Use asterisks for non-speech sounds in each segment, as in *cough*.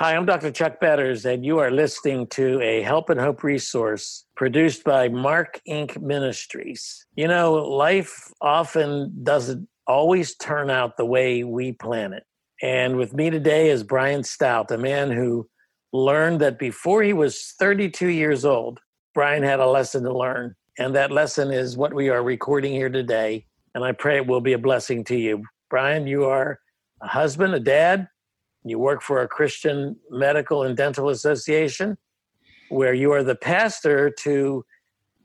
Hi, I'm Dr. Chuck Betters, and you are listening to a Help and Hope resource produced by Mark Inc. Ministries. You know, life often doesn't always turn out the way we plan it. And with me today is Bryan Stoudt, a man who learned that before he was 32 years old, Bryan had a lesson to learn. And that lesson is what we are recording here today. And I pray it will be a blessing to you. Bryan, you are a husband, a dad, you work for a Christian Medical and Dental Association, where you are the pastor to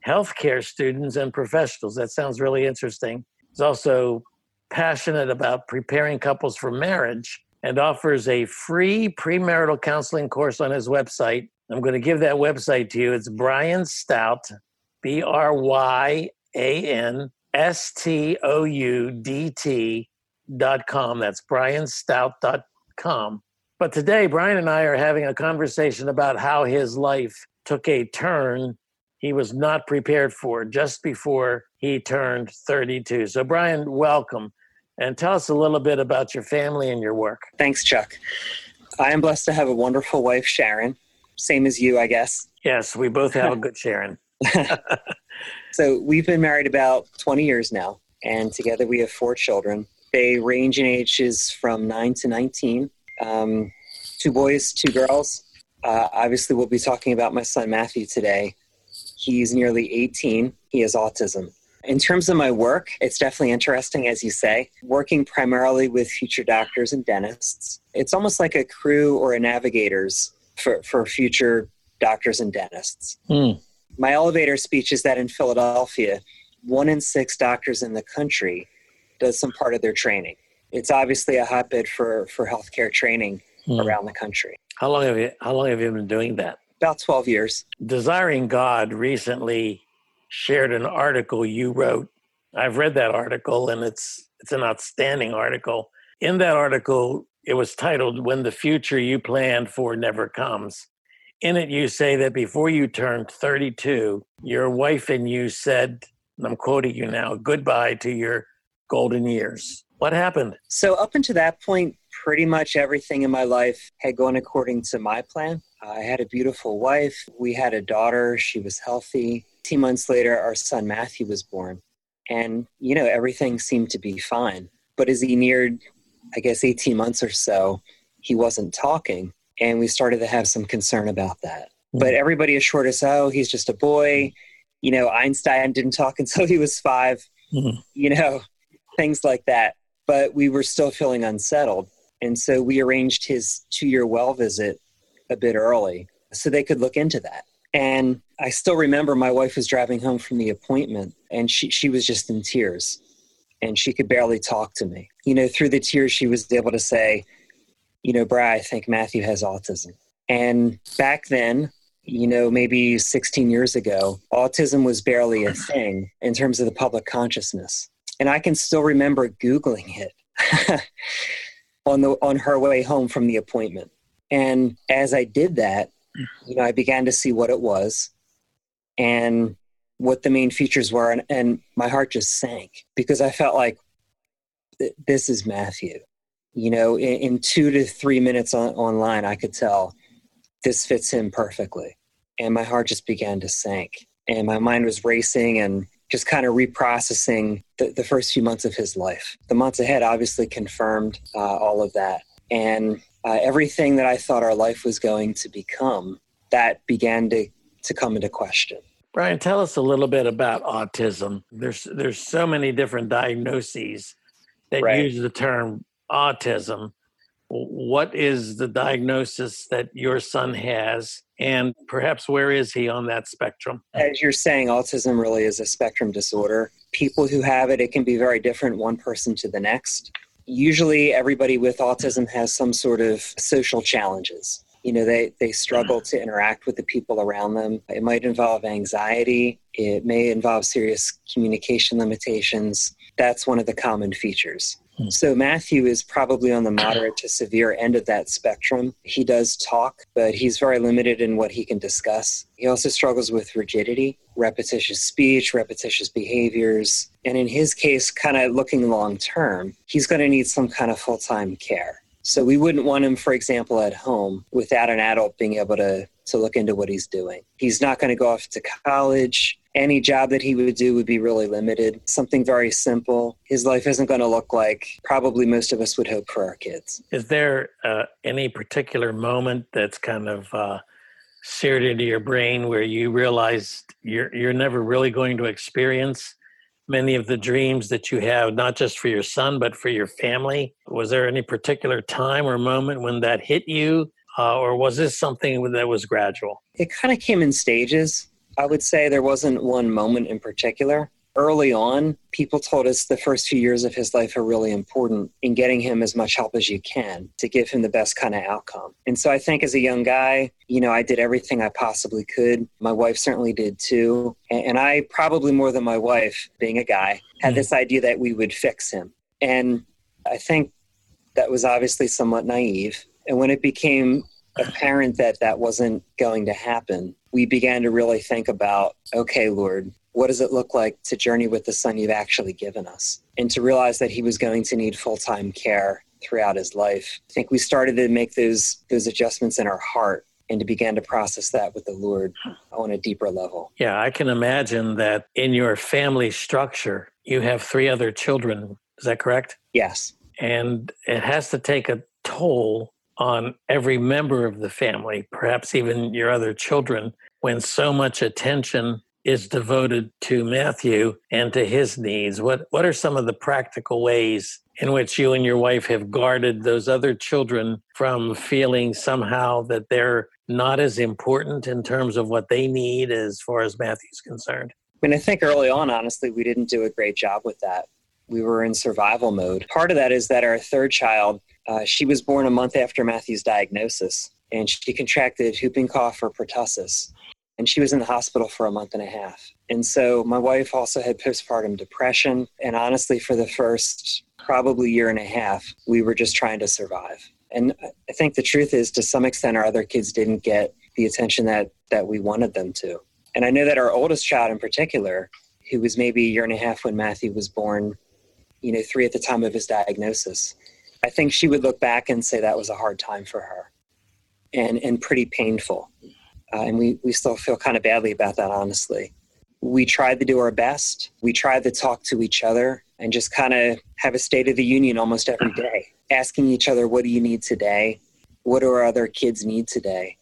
healthcare students and professionals. That sounds really interesting. He's also passionate about preparing couples for marriage and offers a free premarital counseling course on his website. I'm going to give that website to you. It's Bryan Stoudt, B R Y A N S T O U D T dot com. That's bryanstoudt.com come. But today, Bryan and I are having a conversation about how his life took a turn he was not prepared for just before he turned 32. So, Bryan, welcome. And tell us a little bit about your family and your work. Thanks, Chuck. I am blessed to have a wonderful wife, Sharon. Same as you, I guess. Yes, we both have a *laughs* good Sharon. *laughs* so, we've been married about 20 years now, and together we have four children. They range in ages from 9 to 19. Um, two boys, two girls. Uh, obviously, we'll be talking about my son Matthew today. He's nearly 18. He has autism. In terms of my work, it's definitely interesting, as you say, working primarily with future doctors and dentists. It's almost like a Cru or a navigators for, for future doctors and dentists. Mm. My elevator speech is that in Philadelphia, one in six doctors in the country does some part of their training. It's obviously a hotbed for, for healthcare training hmm. around the country. How long have you how long have you been doing that? About 12 years. Desiring God recently shared an article you wrote. I've read that article and it's it's an outstanding article. In that article, it was titled When the Future You Planned for Never Comes. In it, you say that before you turned 32, your wife and you said, and I'm quoting you now, goodbye to your golden years. What happened? So, up until that point, pretty much everything in my life had gone according to my plan. I had a beautiful wife. We had a daughter. She was healthy. Two months later, our son Matthew was born. And, you know, everything seemed to be fine. But as he neared, I guess, 18 months or so, he wasn't talking. And we started to have some concern about that. Mm-hmm. But everybody assured us, oh, he's just a boy. You know, Einstein didn't talk *laughs* until he was 5 mm-hmm. You know, things like that. But we were still feeling unsettled. And so we arranged his two year well visit a bit early so they could look into that. And I still remember my wife was driving home from the appointment and she, she was just in tears and she could barely talk to me. You know, through the tears, she was able to say, you know, Brad, I think Matthew has autism. And back then, you know, maybe 16 years ago, autism was barely a thing in terms of the public consciousness and I can still remember Googling it *laughs* on the on her way home from the appointment. And as I did that, hmm. you know, I began to see what it was and what the main features were, and, and my heart just sank because I felt like this is Matthew. You know, in, in two to three minutes on, online, I could tell this fits him perfectly, and my heart just began to sink, and my mind was racing, and just kind of reprocessing the, the, first few months of his life. The months ahead obviously confirmed uh, all of that. And uh, everything that I thought our life was going to become, that began to, to come into question. Bryan, tell us a little bit about autism. There's there's so many different diagnoses that right. use the term autism what is the diagnosis that your son has? And perhaps where is he on that spectrum? As you're saying autism really is a spectrum disorder. People who have it it can be very different one person to the next. Usually everybody with autism has some sort of social challenges. You know they, they struggle to interact with the people around them. It might involve anxiety. It may involve serious communication limitations. That's one of the common features Hmm. So Matthew is probably on the moderate to severe end of that spectrum. He does talk, but he's very limited in what he can discuss. He also struggles with rigidity, repetitious speech, repetitious behaviors. And in his case, kind of looking long term, he's going to need some kind of full time care. So we wouldn't want him, for example, at home without an adult being able to, to look into what he's doing. He's not going to go off to college. Any job that he would do would be really limited. Something very simple. His life isn't going to look like probably most of us would hope for our kids. Is there uh, any particular moment that's kind of uh, seared into your brain where you realized you're you're never really going to experience many of the dreams that you have, not just for your son, but for your family? Was there any particular time or moment when that hit you? Uh, or was this something that was gradual? It kind of came in stages. I would say there wasn't one moment in particular early on, people told us the first few years of his life are really important in getting him as much help as you can to give him the best kind of outcome. And so I think as a young guy, you know, I did everything I possibly could. My wife certainly did too. And I probably more than my wife, being a guy, had mm-hmm. this idea that we would fix him. And I think that was obviously somewhat naive. And when it became apparent that that wasn't going to happen, we began to really think about okay, Lord, what does it look like to journey with the son you've actually given us? And to realize that he was going to need full time care throughout his life. I think we started to make those those adjustments in our heart and to begin to process that with the Lord on a deeper level. Yeah, I can imagine that in your family structure, you have three other children. Is that correct? Yes. And it has to take a toll on every member of the family, perhaps even your other children, when so much attention is devoted to Matthew and to his needs. What what are some of the practical ways in which you and your wife have guarded those other children from feeling somehow that they're not as important in terms of what they need as far as Matthew's concerned? I mean, I think early on, honestly, we didn't do a great job with that. We were in survival mode. Part of that is that our third child, uh, she was born a month after Matthew's diagnosis, and she contracted whooping cough or pertussis and she was in the hospital for a month and a half. And so my wife also had postpartum depression. And honestly, for the first probably year and a half, we were just trying to survive. And I think the truth is, to some extent, our other kids didn't get the attention that, that we wanted them to. And I know that our oldest child in particular, who was maybe a year and a half when Matthew was born, you know, three at the time of his diagnosis, I think she would look back and say that was a hard time for her and, and pretty painful. Uh, and we, we still feel kind of badly about that, honestly. We tried to do our best. We tried to talk to each other and just kind of have a state of the union almost every day, asking each other, what do you need today? What do our other kids need today?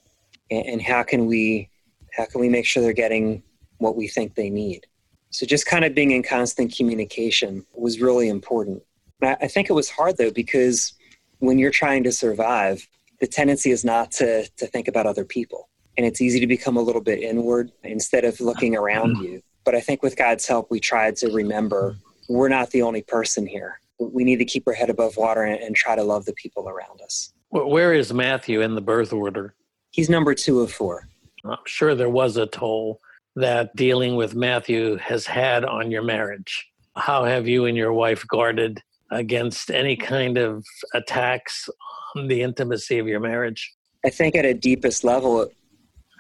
And, and how can we how can we make sure they're getting what we think they need? So just kind of being in constant communication was really important. I think it was hard though because when you're trying to survive, the tendency is not to to think about other people and it's easy to become a little bit inward instead of looking around mm-hmm. you. But I think with God's help, we tried to remember we're not the only person here. We need to keep our head above water and, and try to love the people around us. Where is Matthew in the birth order? He's number two of four. I'm sure there was a toll that dealing with Matthew has had on your marriage. How have you and your wife guarded against any kind of attacks on the intimacy of your marriage? I think at a deepest level,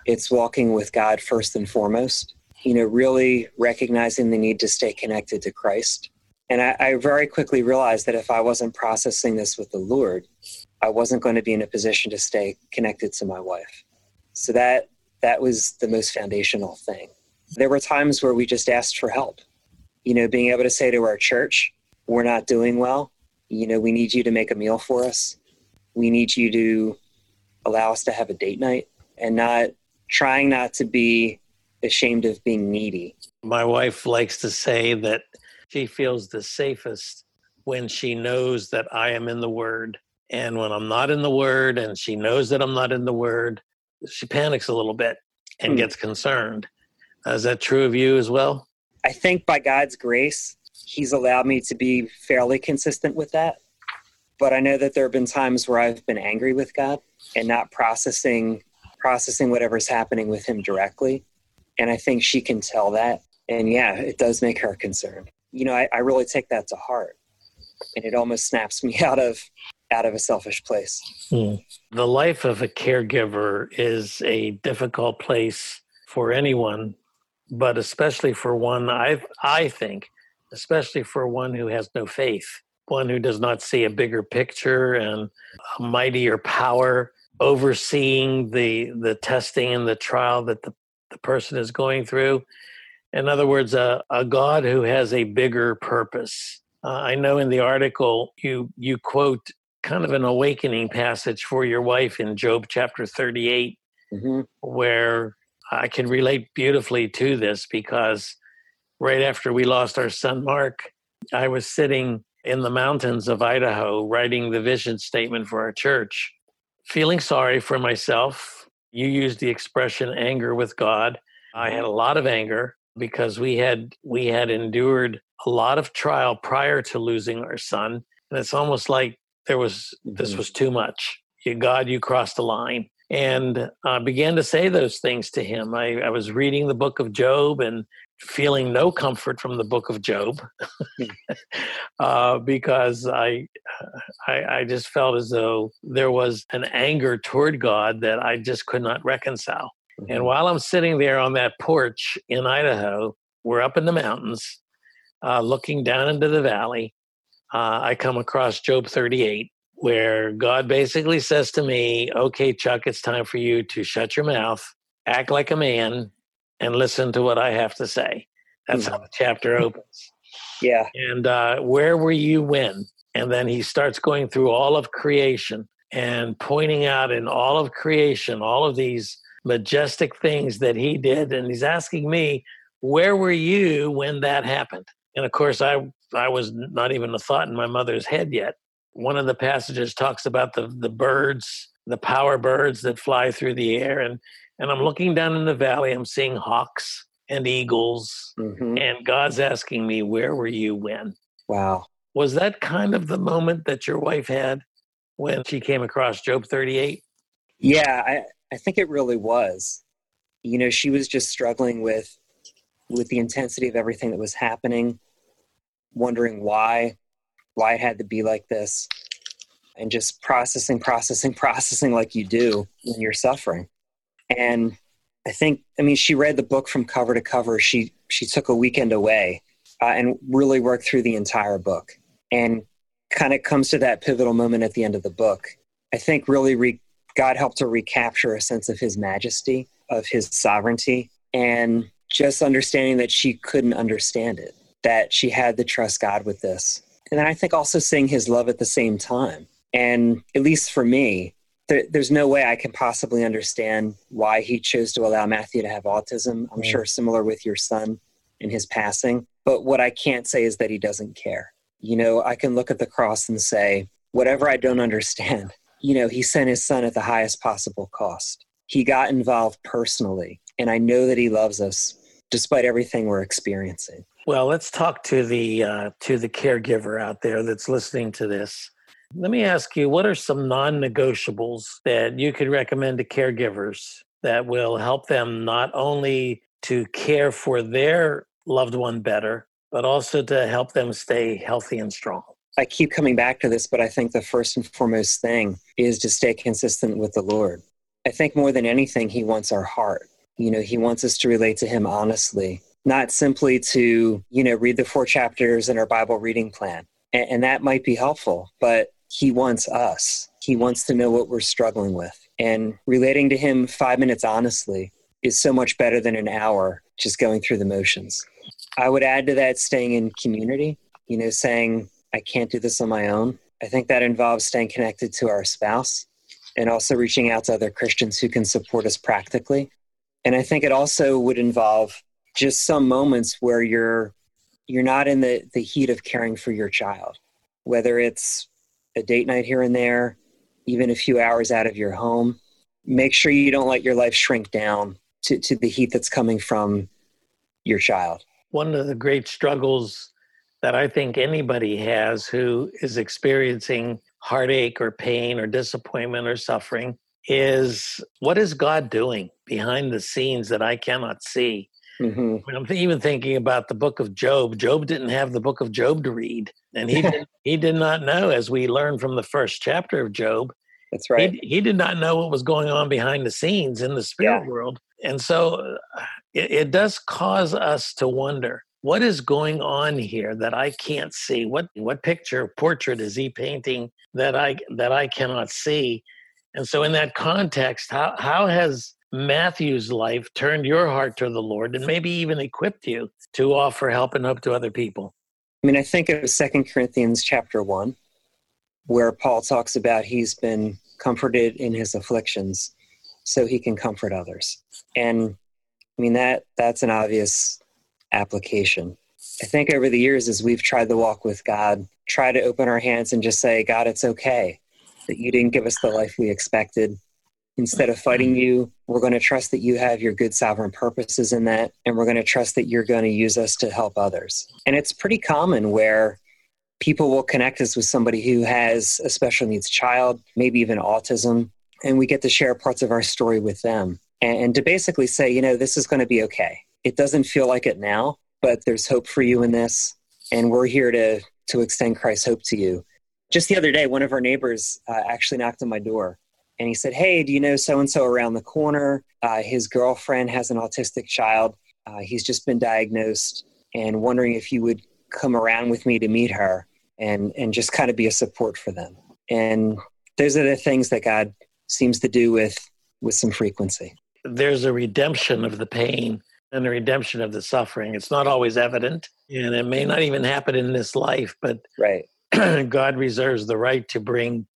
it's walking with God first and foremost, you know, really recognizing the need to stay connected to Christ. And I, I very quickly realized that if I wasn't processing this with the Lord, I wasn't going to be in a position to stay connected to my wife. So that that was the most foundational thing. There were times where we just asked for help. You know, being able to say to our church, we're not doing well. You know, we need you to make a meal for us. We need you to allow us to have a date night and not trying not to be ashamed of being needy. My wife likes to say that she feels the safest when she knows that I am in the Word. And when I'm not in the Word and she knows that I'm not in the Word, she panics a little bit and hmm. gets concerned. Is that true of you as well? I think by God's grace, He's allowed me to be fairly consistent with that. But I know that there have been times where I've been angry with God and not processing processing whatever's happening with him directly. And I think she can tell that. And yeah, it does make her concerned. You know, I, I really take that to heart. And it almost snaps me *laughs* out of out of a selfish place. Hmm. The life of a caregiver is a difficult place for anyone, but especially for one I I think, especially for one who has no faith. one who does not see a bigger picture and a mightier power overseeing the the testing and the trial that the, the person is going through. In other words, a, a God who has a bigger purpose. Uh, I know in the article you you quote kind of an awakening passage for your wife in Job chapter 38, mm-hmm. where I can relate beautifully to this because right after we lost our son Mark, I was sitting in the mountains of Idaho writing the vision statement for our church, feeling sorry for myself. You used the expression anger with God. I had a lot of anger because we had we had endured a lot of trial prior to losing our son and it's almost like there was this mm-hmm. was too much you, god you crossed the line and I began to say those things to him. I, I, was reading the book of Job and feeling no comfort from the book of Job hmm. *laughs* uh, because I, I, I just felt as though there was an anger toward God that I just could not reconcile. Mm-hmm. And while I'm sitting there on that porch in Idaho, we're up in the mountains, uh, looking down into the valley. Uh, I come across Job 38, where God basically says to me, okay, Chuck, it's time for you to shut your mouth, act like a man, and listen to what I have to say. That's mm-hmm. how the chapter *laughs* opens. Yeah. And uh, where were you when? And then he starts going through all of creation and pointing out in all of creation all of these majestic things that he did. And he's asking me, where were you when that happened? And of course, I I was not even a thought in my mother's head yet one of the passages talks about the the birds, the power birds that fly through the air, and and I'm looking down in the valley. I'm seeing hawks and eagles, mm-hmm. and God's asking me, "Where were you when?" Wow. Was that kind of the moment that your wife had when she came across Job 38? Yeah, I, I think it really was. You know, she was just struggling with with the intensity of everything that was happening, wondering why, why it had to be like this and just processing processing *laughs* processing like you do when you're suffering. And i think i mean she read the book from cover to cover. She she took a weekend away uh, and really worked through the entire book. And kind of comes to that pivotal moment at the end of the book. I think really re- god helped her recapture a sense of his majesty of his sovereignty and just understanding that she couldn't understand it that she had to trust god with this and then I think also seeing his love at the same time. And at least for me, there, there's no way I can possibly understand why he chose to allow Matthew to have autism. I'm sure similar with your son in his passing. But what I can't say is that he doesn't care. You know, I can look at the cross and say, whatever I don't understand, *laughs* you know, he sent his son at the highest possible cost. He got involved personally. And I know that he loves us despite everything we're experiencing. Well, let's talk to the uh, to the caregiver out there that's listening to this. Let me ask you, what are some non-negotiables that you could recommend to caregivers that will help them not only to care for their loved one better, but also to help them stay healthy and strong? I keep coming back to this, but I think the first and foremost thing is to stay consistent with the Lord. I think more than anything, He wants our heart. You know, He wants us to relate to Him honestly not simply to, you know, read the four chapters in our Bible reading plan. And, and that might be helpful, but he wants us. He wants to know what we're struggling with. And relating to him five minutes honestly is so much better than an hour just going through the motions. I would add to that staying in community, you know, saying, I can't do this on my own. I think that involves staying connected to our spouse and also reaching out to other Christians who can support us practically. And I think it also would involve just some moments where you're you're not in the the heat of caring for your child whether it's a date night here and there even a few hours out of your home. Make sure you don't let your life shrink down to, to the heat that's coming from your child. One of the great struggles that i think anybody has who is experiencing heartache or pain or disappointment or suffering is what is god doing behind the scenes that i cannot see Mm-hmm. I'm even thinking about the book of Job. Job didn't have the book of Job to read, and he did, *laughs* he did not know, as we learn from the first chapter of Job. That's right. He, he did not know what was going on behind the scenes in the spirit yeah. world, and so uh, it, it does cause us to wonder what is going on here that I can't see? What what picture portrait is he painting that I that I cannot see? And so in that context, how how has Matthew's life turned your heart to the Lord and maybe even equipped you to offer help and hope to other people? I mean, I think of Second Corinthians chapter one, where Paul talks about he's been comforted in his afflictions so he can comfort others. And I mean that that's an obvious application. I think over the years as we've tried to walk with God, try to open our hands and just say, God, it's okay that you didn't give us the life we expected. Instead of fighting you, we're going to trust that you have your good sovereign purposes in that, and we're going to trust that you're going to use us to help others. And it's pretty common where people will connect us with somebody who has a special needs child, maybe even autism, and we get to share parts of our story with them and, to basically say, you know, this is going to be okay. It doesn't feel like it now, but there's hope for you in this, and we're here to to extend Christ's hope to you. Just the other day, one of our neighbors uh, actually knocked on my door and he said, Hey, do you know so and so around the corner? Uh, his girlfriend has an autistic child. Uh, he's just been diagnosed and wondering if you would come around with me to meet her and, and just kind of be a support for them. And those are the things that God seems to do with, with some frequency. There's a redemption of the pain and the redemption of the suffering. It's not always evident, and it may not even happen in this life, but right. *clears throat* God reserves the right to bring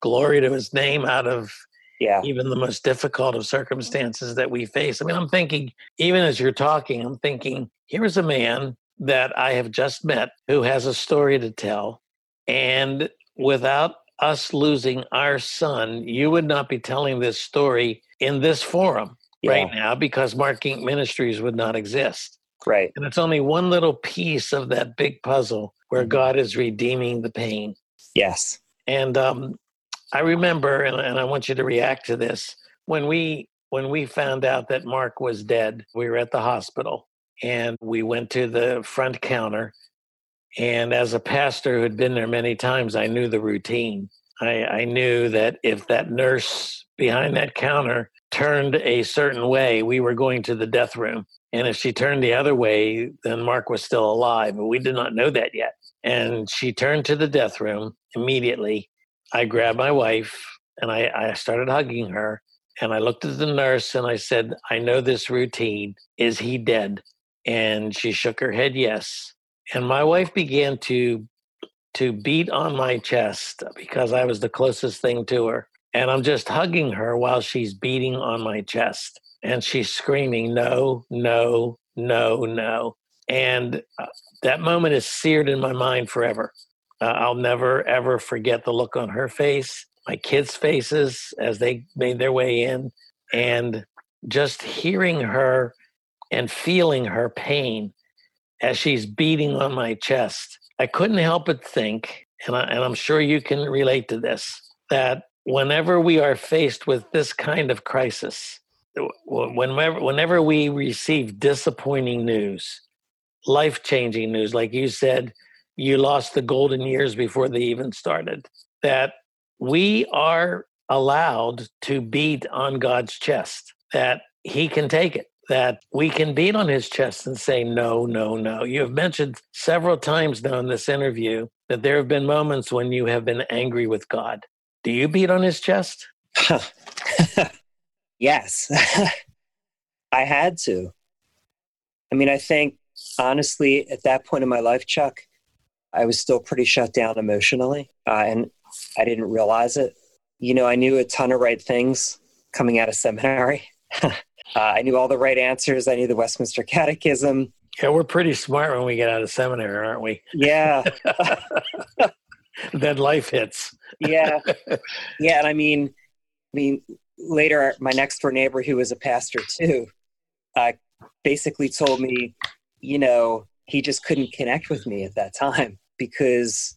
glory to his name out of yeah. even the most difficult of circumstances that we face. I mean, I'm thinking, even as you're talking, I'm thinking, here's a man that I have just met who has a story to tell. And without us losing our son, you would not be telling this story in this forum yeah. right now because Mark Inc. Ministries would not exist. Right. And it's only one little piece of that big puzzle where mm-hmm. God is redeeming the pain. Yes. And um, I remember, and, and I want you to react to this when we when we found out that Mark was dead. We were at the hospital, and we went to the front counter. And as a pastor who had been there many times, I knew the routine. I, I knew that if that nurse behind that counter turned a certain way, we were going to the death room. And if she turned the other way, then Mark was still alive. But we did not know that yet. And she turned to the death room immediately. I grabbed my wife and I, I started hugging her. And I looked at the nurse and I said, I know this routine. Is he dead? And she shook her head, yes. And my wife began to to beat on my chest because I was the closest thing to her. And I'm just hugging her while she's beating on my chest. And she's screaming, no, no, no, no. And uh, that moment is seared in my mind forever. Uh, I'll never, ever forget the look on her face, my kids' faces as they made their way in, and just hearing her and feeling her pain as she's beating on my chest. I couldn't help but think, and, I, and I'm sure you can relate to this, that whenever we are faced with this kind of crisis, whenever, whenever we receive disappointing news, life changing news, like you said, you lost the golden years before they even started. That we are allowed to beat on God's chest, that He can take it, that we can beat on His chest and say, no, no, no. You have mentioned several times now in this interview that there have been moments when you have been angry with God. Do you beat on His chest? *laughs* yes, *laughs* I had to. I mean, I think honestly, at that point in my life, Chuck, I was still pretty shut down emotionally, uh, and I didn't realize it. You know, I knew a ton of right things coming out of seminary. *laughs* uh, I knew all the right answers. I knew the Westminster Catechism. Yeah, we're pretty smart when we get out of seminary, aren't we? Yeah. *laughs* then life hits. yeah, *laughs* yeah, and I mean, I mean, later, my next door neighbor, who was a pastor too, uh, basically told me, you know, he just couldn't connect with me at that time *laughs* because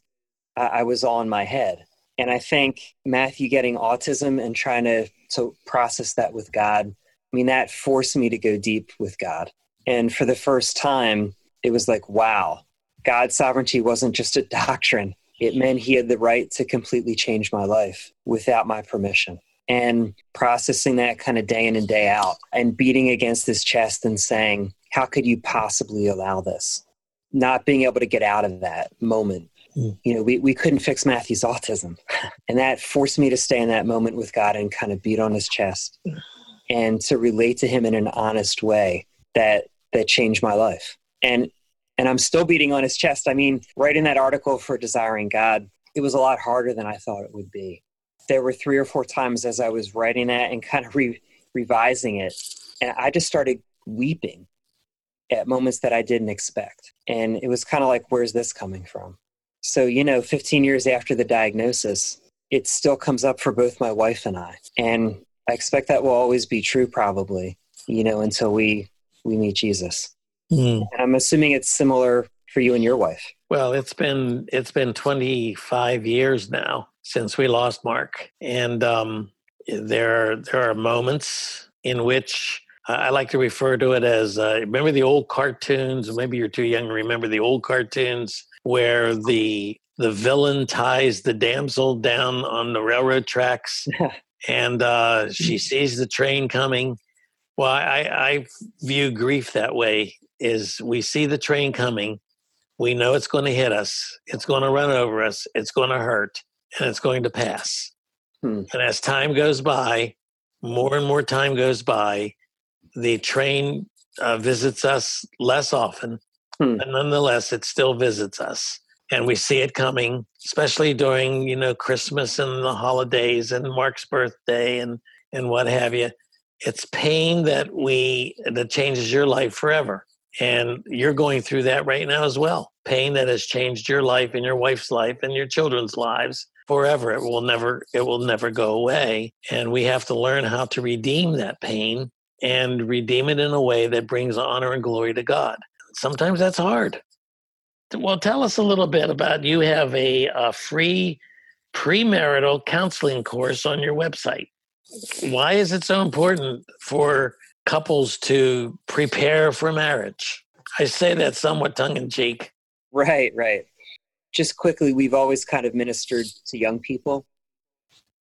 I, I was all in my head. And I think Matthew getting autism and trying to, to process that with God, I mean, that forced me to go deep with God. And for the first time, it was like, wow, God's sovereignty wasn't just a doctrine. It meant he had the right to completely change my life without my permission. And processing that kind of day in and day out and beating against his chest and saying, how could you possibly allow this? not being able to get out of that moment. Mm. You know, we, we couldn't fix Matthew's autism. *laughs* And that forced me to stay in that moment with God and kind of beat on his chest and to relate to him in an honest way that that changed my life. And and I'm still beating on his chest. I mean, writing that article for Desiring God, it was a lot harder than I thought it would be. There were three or four times as I was writing that and kind of re- revising it, and I just started weeping at moments that I didn't expect. And it was kind of like, where's this coming from? So, you know, 15 years after the diagnosis, it still comes up for both my wife and I. And I expect that will always be true, probably, you know, until we, we meet Jesus. Mm. And I'm assuming it's similar for you and your wife. Well, it's been it's been 25 years now since we lost Mark, and um, there there are moments in which I like to refer to it as uh, remember the old cartoons. Maybe you're too young to remember the old cartoons where the the villain ties the damsel down on the railroad tracks, *laughs* and uh, she sees the train coming. Well, I, I view grief that way: is we see the train coming, we know it's going to hit us, it's going to run over us, it's going to hurt, and it's going to pass. Hmm. And as time goes by, more and more time goes by, the train uh, visits us less often, hmm. but nonetheless, it still visits us. And we see it coming, especially during, you know, Christmas and the holidays and Mark's birthday and, and what have you. It's pain that we that changes your life forever. And you're going through that right now as well. Pain that has changed your life and your wife's life and your children's lives forever. It will never it will never go away. And we have to learn how to redeem that pain and redeem it in a way that brings honor and glory to God. Sometimes that's hard. Well, tell us a little bit about you have a, a free premarital counseling course on your website. Why is it so important for couples to prepare for marriage? I say that somewhat tongue in cheek. Right, right. Just quickly, we've always kind of ministered to young people.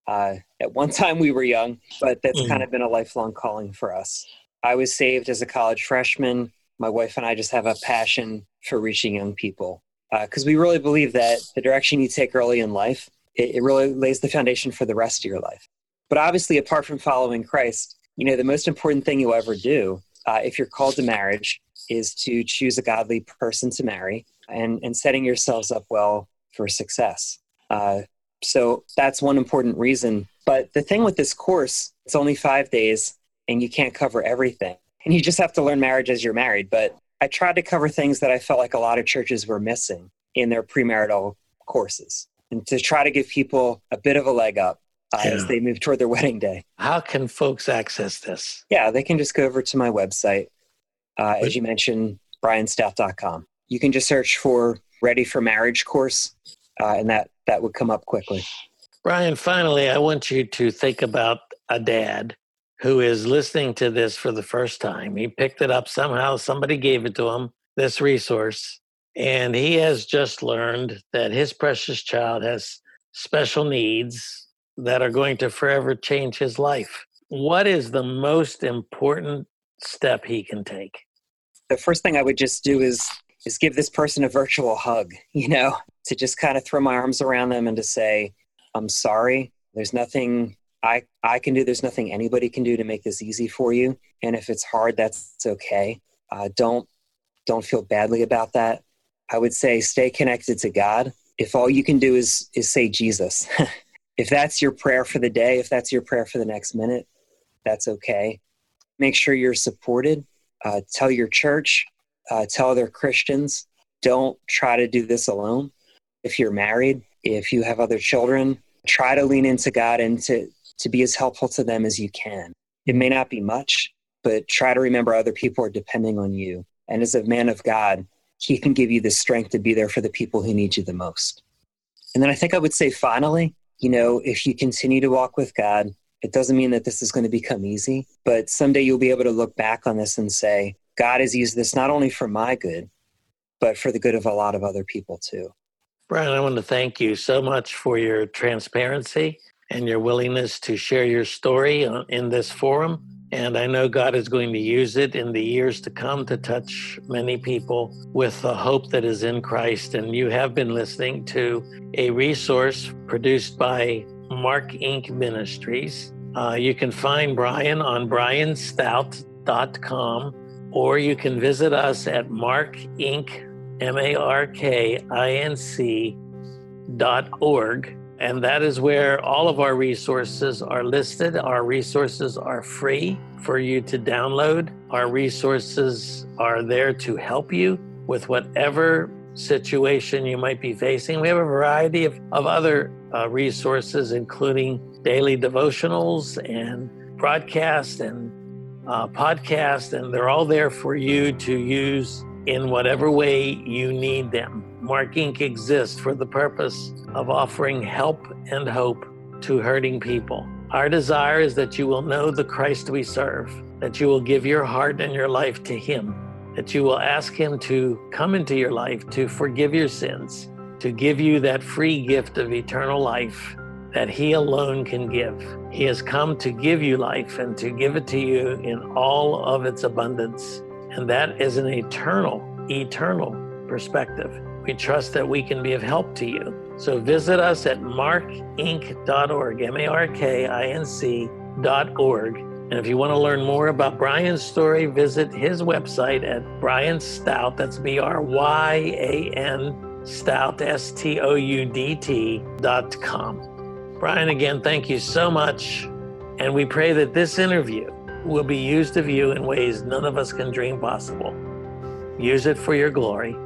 Uh, at one *laughs* time, we were young, but that's mm. kind of been a lifelong calling for us. I was saved as a college freshman. My wife and I just have a passion for reaching young people because uh, we really believe that the direction you take early in life, it, it really lays the foundation for the rest of your life. But obviously, apart from following Christ, you know, the most important thing you'll ever do uh, if you're called to marriage is to choose a godly person to marry and, and setting yourselves up well for success. Uh, so that's one important reason. But the thing with this course, it's only five days and you can't cover everything. And you just have to learn marriage as you're married. But I tried to cover things that I felt like a lot of churches were missing in their premarital courses and to try to give people a bit of a leg up uh, yeah. as they move toward their wedding day. How can folks access this? Yeah, they can just go over to my website, uh, as you mentioned, bryanstoudt.com. You can just search for Ready for Marriage course, uh, and that that would come up quickly. Bryan, finally, I want you to think about a dad who is listening to this for the first time. He picked it up somehow, somebody gave it to him, this resource, and he has just learned that his precious child has special needs that are going to forever change his life. What is the most important step he can take? The first thing I would just do is is give this person a virtual hug, you know, to just kind of throw my arms around them and to say, I'm sorry. There's nothing I, I can do. There's nothing anybody can do to make this easy for you. And if it's hard, that's okay. Uh, don't, don't feel badly about that. I would say stay connected to God. If all you can do is, is say Jesus, *laughs* if that's your prayer for the day, if that's your prayer for the next minute, that's okay. Make sure you're supported. Uh, tell your church, uh, tell other Christians, don't try to do this alone. If you're married, if you have other children, try to lean into God and to, to be as helpful to them as you can. It may not be much, but try to remember other people are depending on you. And as a man of God, He can give you the strength to be there for the people who need you the most. And then I think I would say finally, you know, if you continue to walk with God, it doesn't mean that this is going to become easy, but someday you'll be able to look back on this and say, God has used this not only for my good, but for the good of a lot of other people too. Bryan, I want to thank you so much for your transparency and your willingness to share your story in this forum. And I know God is going to use it in the years to come to touch many people with the hope that is in Christ. And you have been listening to a resource produced by Mark Inc. Ministries. Uh, you can find Bryan on bryanstoudt.com or you can visit us at Mark Inc. M A R K I N C dot org. And that is where all of our resources are listed. Our resources are free for you to download. Our resources are there to help you with whatever situation you might be facing. We have a variety of, of other uh, resources, including daily devotionals and broadcast and uh, podcast, and they're all there for you to use in whatever way you need them. Mark Inc. exists for the purpose of offering help and hope to hurting people. Our desire is that you will know the Christ we serve, that you will give your heart and your life to Him, that you will ask Him to come into your life, to forgive your sins, to give you that free gift of eternal life that He alone can give. He has come to give you life and to give it to you in all of its abundance. And that is an eternal, eternal perspective. We trust that we can be of help to you. So visit us at markinc.org, M A R K I N C.org. And if you want to learn more about Bryan's story, visit his website at Bryan Stoudt, that's B R Y A N Stoudt, S T O U D T dot com. Bryan, again, thank you so much. And we pray that this interview will be used of you in ways none of us can dream possible. Use it for your glory.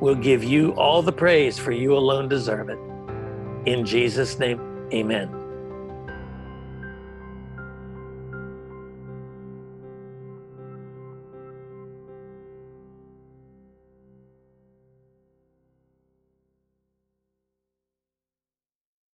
We'll give you all the praise, for you alone deserve it. In Jesus' name, amen.